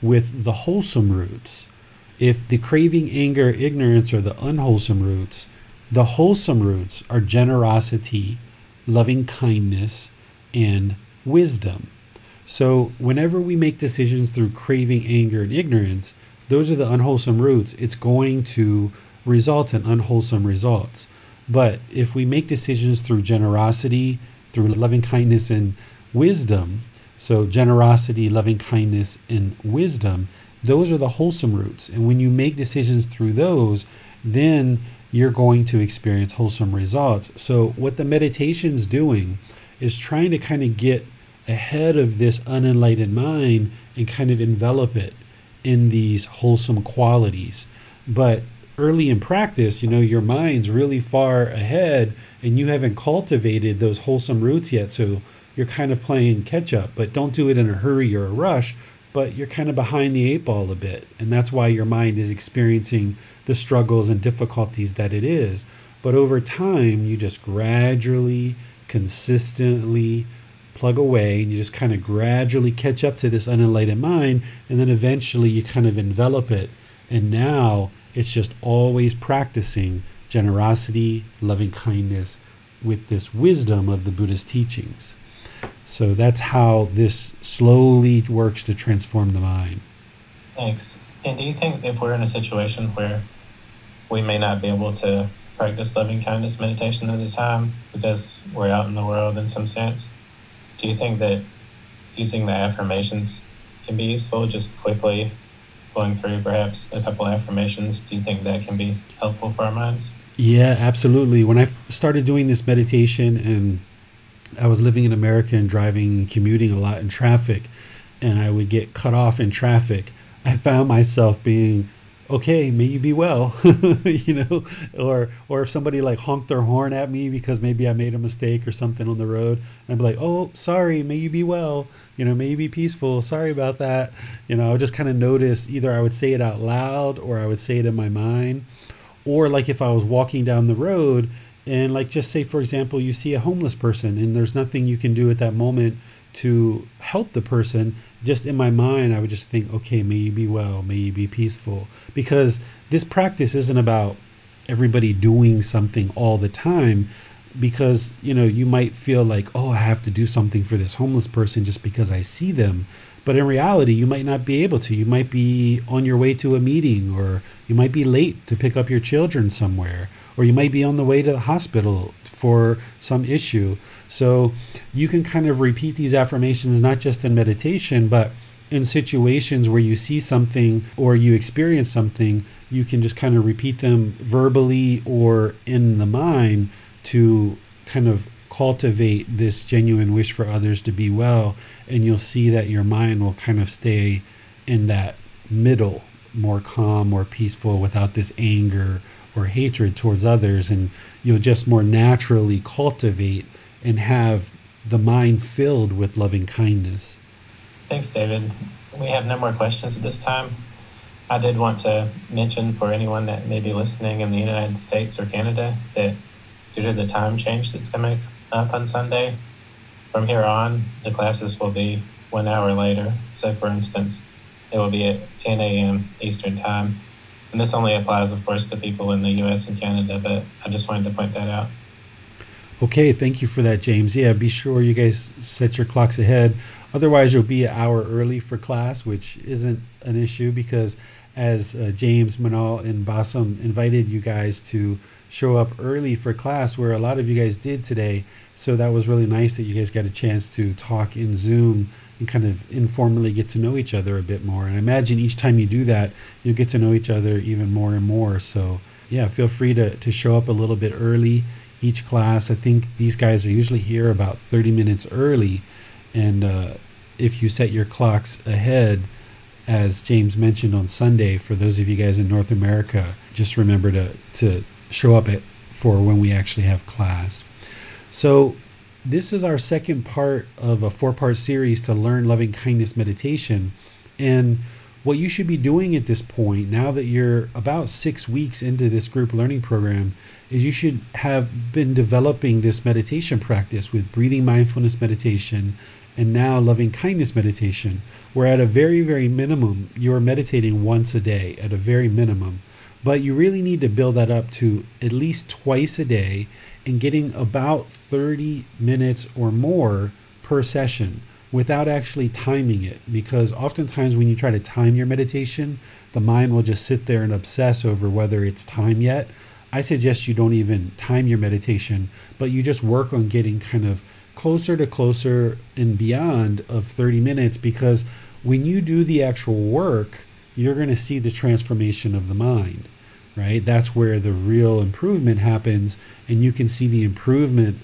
with the wholesome roots. If the craving, anger, ignorance are the unwholesome roots, the wholesome roots are generosity, loving kindness, and wisdom. So, whenever we make decisions through craving, anger, and ignorance, those are the unwholesome roots. It's going to result in unwholesome results. But if we make decisions through generosity, through loving kindness and wisdom, so generosity, loving kindness, and wisdom, those are the wholesome roots. And when you make decisions through those, then you're going to experience wholesome results. So, what the meditation's doing is trying to kind of get ahead of this unenlightened mind and kind of envelop it in these wholesome qualities. But early in practice, you know, your mind's really far ahead and you haven't cultivated those wholesome roots yet. So you're kind of playing catch up, but don't do it in a hurry or a rush. But you're kind of behind the eight ball a bit. And that's why your mind is experiencing the struggles and difficulties that it is. But over time, you just gradually, consistently, plug away and you just kind of gradually catch up to this unenlightened mind and then eventually you kind of envelop it and now it's just always practicing generosity loving kindness with this wisdom of the buddhist teachings so that's how this slowly works to transform the mind.
Thanks. And do you think if we're in a situation where we may not be able to practice loving kindness meditation at the time because we're out in the world in some sense do you think that using the affirmations can be useful? Just quickly going through perhaps a couple affirmations do you think that can be helpful for our minds?
Yeah absolutely. When i started doing this meditation and i was living in america and driving commuting a lot in traffic and i would get cut off in traffic. I found myself being okay, may you be well, you know, or or if somebody like honked their horn at me because maybe I made a mistake or something on the road, I'd be like, oh, sorry, may you be well, you know, may you be peaceful, sorry about that, you know, I would just kind of notice either I would say it out loud or I would say it in my mind, or like if I was walking down the road and like just say for example you see a homeless person and there's nothing you can do at that moment to help the person, just in my mind, I would just think, okay, may you be well, may you be peaceful. Because this practice isn't about everybody doing something all the time. Because, you know, you might feel like, oh, I have to do something for this homeless person just because I see them. But in reality, you might not be able to. You might be on your way to a meeting, or you might be late to pick up your children somewhere, or you might be on the way to the hospital for some issue. So you can kind of repeat these affirmations not just in meditation, but in situations where you see something or you experience something, you can just kind of repeat them verbally or in the mind to kind of cultivate this genuine wish for others to be well. And you'll see that your mind will kind of stay in that middle, more calm, more peaceful without this anger or hatred towards others, and you'll just more naturally cultivate and have the mind filled with loving kindness.
Thanks, David. We have no more questions at this time. I did want to mention for anyone that may be listening in the United States or Canada that due to the time change that's coming up on Sunday, from here on, the classes will be one hour later. So, for instance, it will be at 10 a.m. Eastern Time. And this only applies, of course, to people in the US and Canada, but I just wanted to point that out.
Okay, thank you for that, James. Yeah, be sure you guys set your clocks ahead. Otherwise, you'll be an hour early for class, which isn't an issue because as uh, James, Manal, and Bassam invited you guys to show up early for class, where a lot of you guys did today. So that was really nice that you guys got a chance to talk in Zoom and kind of informally get to know each other a bit more. And I imagine each time you do that, you'll get to know each other even more and more. So yeah, feel free to, to show up a little bit early each class. I think these guys are usually here about 30 minutes early. And uh, if you set your clocks ahead, as James mentioned on Sunday, for those of you guys in North America, just remember to, to show up at, for when we actually have class. So, this is our second part of a four part series to learn loving kindness meditation. And what you should be doing at this point, now that you're about six weeks into this group learning program, is you should have been developing this meditation practice with breathing mindfulness meditation and now loving kindness meditation, where at a very, very minimum, you are meditating once a day, at a very minimum. But you really need to build that up to at least twice a day and getting about 30 minutes or more per session without actually timing it. Because oftentimes, when you try to time your meditation, the mind will just sit there and obsess over whether it's time yet. I suggest you don't even time your meditation, but you just work on getting kind of closer to closer and beyond of 30 minutes because when you do the actual work, you're going to see the transformation of the mind, right? That's where the real improvement happens, and you can see the improvement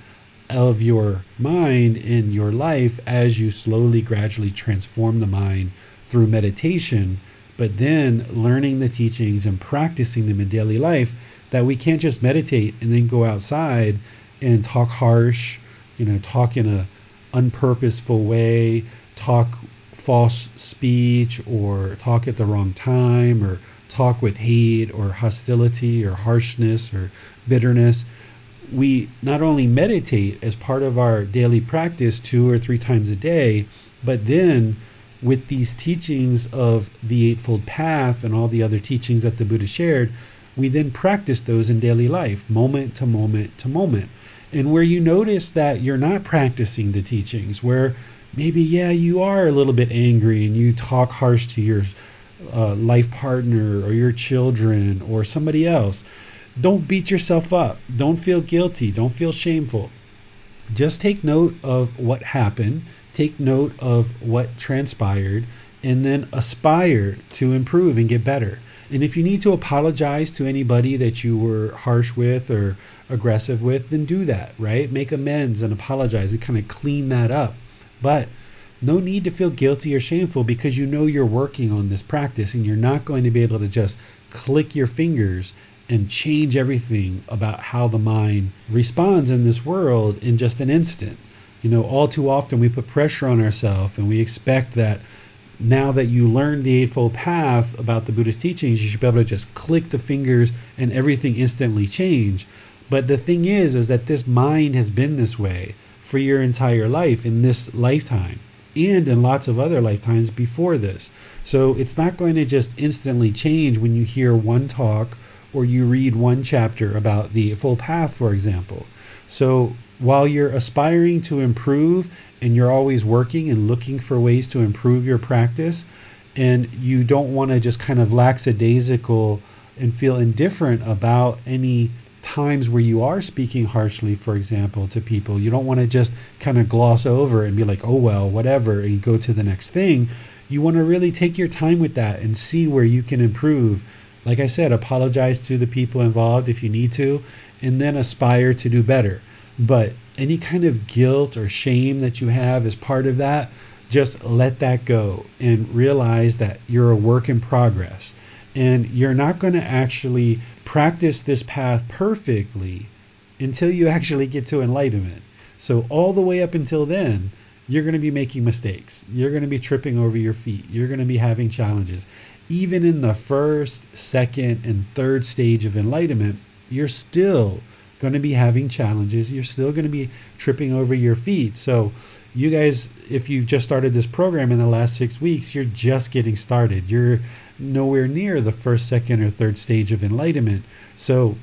of your mind in your life as you slowly, gradually transform the mind through meditation, but then learning the teachings and practicing them in daily life. That we can't just meditate and then go outside and talk harsh you know, talk in a unpurposeful way, talk false speech, or talk at the wrong time, or talk with hate or hostility or harshness or bitterness. We not only meditate as part of our daily practice two or three times a day, but then with these teachings of the Eightfold Path and all the other teachings that the Buddha shared, we then practice those in daily life, moment to moment to moment and where you notice that you're not practicing the teachings, where maybe, yeah, you are a little bit angry and you talk harsh to your uh, life partner or your children or somebody else, don't beat yourself up. Don't feel guilty. Don't feel shameful. Just take note of what happened, take note of what transpired, and then aspire to improve and get better. And if you need to apologize to anybody that you were harsh with or aggressive with, then do that, right? Make amends and apologize and kind of clean that up. But no need to feel guilty or shameful because you know you're working on this practice and you're not going to be able to just click your fingers and change everything about how the mind responds in this world in just an instant. You know, all too often we put pressure on ourselves and we expect that now that you learned the Eightfold Path about the Buddhist teachings, you should be able to just click the fingers and everything instantly change. But the thing is, is that this mind has been this way for your entire life in this lifetime and in lots of other lifetimes before this. So it's not going to just instantly change when you hear one talk or you read one chapter about the Eightfold Path, for example. So while you're aspiring to improve and you're always working and looking for ways to improve your practice, and you don't want to just kind of lackadaisical and feel indifferent about any times where you are speaking harshly, for example, to people. You don't want to just kind of gloss over and be like, oh, well, whatever, and go to the next thing. You want to really take your time with that and see where you can improve. Like I said, apologize to the people involved if you need to, and then aspire to do better. But any kind of guilt or shame that you have as part of that, just let that go and realize that you're a work in progress. And you're not going to actually practice this path perfectly until you actually get to enlightenment. So, all the way up until then, you're going to be making mistakes. You're going to be tripping over your feet. You're going to be having challenges. Even in the first, second, and third stage of enlightenment, you're still going to be having challenges. You're still going to be tripping over your feet. So, you guys, if you've just started this program in the last six weeks, you're just getting started. You're nowhere near the first, second, or third stage of enlightenment. So,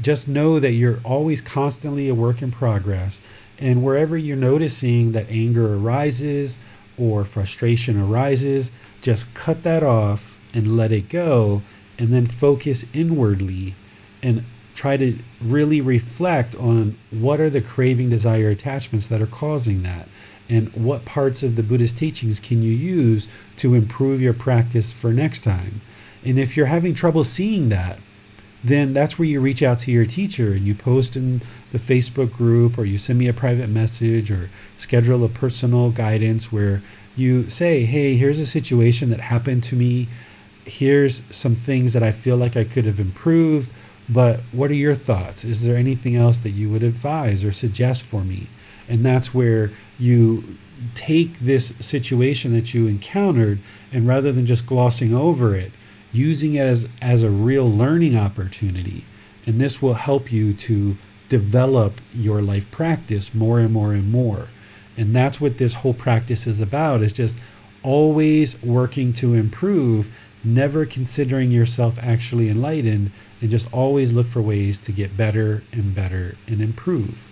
just know that you're always constantly a work in progress. And wherever you're noticing that anger arises or frustration arises, just cut that off and let it go, and then focus inwardly and try to really reflect on what are the craving, desire, attachments that are causing that, and what parts of the Buddhist teachings can you use to improve your practice for next time. And if you're having trouble seeing that, then that's where you reach out to your teacher and you post in the Facebook group or you send me a private message or schedule a personal guidance where you say, hey, here's a situation that happened to me. Here's some things that I feel like I could have improved but what are your thoughts? Is there anything else that you would advise or suggest for me? And that's where you take this situation that you encountered and rather than just glossing over it, using it as, as a real learning opportunity. And this will help you to develop your life practice more and more and more. And that's what this whole practice is about is just always working to improve, never considering yourself actually enlightened and just always look for ways to get better and better and improve.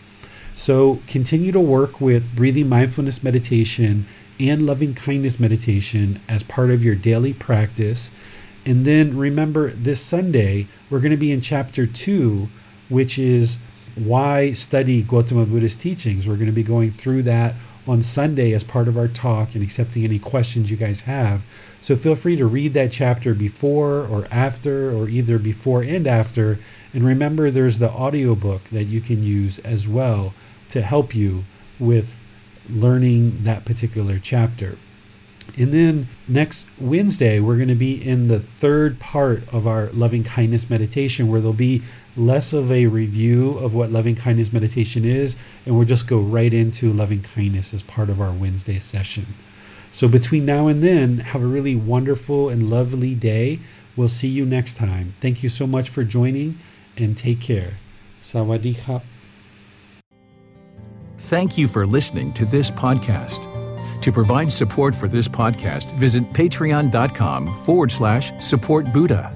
So continue to work with breathing mindfulness meditation and loving kindness meditation as part of your daily practice. And then remember, this Sunday, we're going to be in chapter two, which is why study Gautama Buddha's teachings. We're going to be going through that on Sunday as part of our talk and accepting any questions you guys have. So feel free to read that chapter before or after, or either before and after. And remember, there's the audiobook that you can use as well to help you with learning that particular chapter. And then next Wednesday, we're going to be in the third part of our loving kindness meditation, where there'll be less of a review of what loving kindness meditation is, and we'll just go right into loving kindness as part of our Wednesday session. So between now and then, have a really wonderful and lovely day. We'll see you next time. Thank you so much for joining and take care. Sawadee
Thank you for listening to this podcast. To provide support for this podcast, visit patreon.com forward slash support Buddha.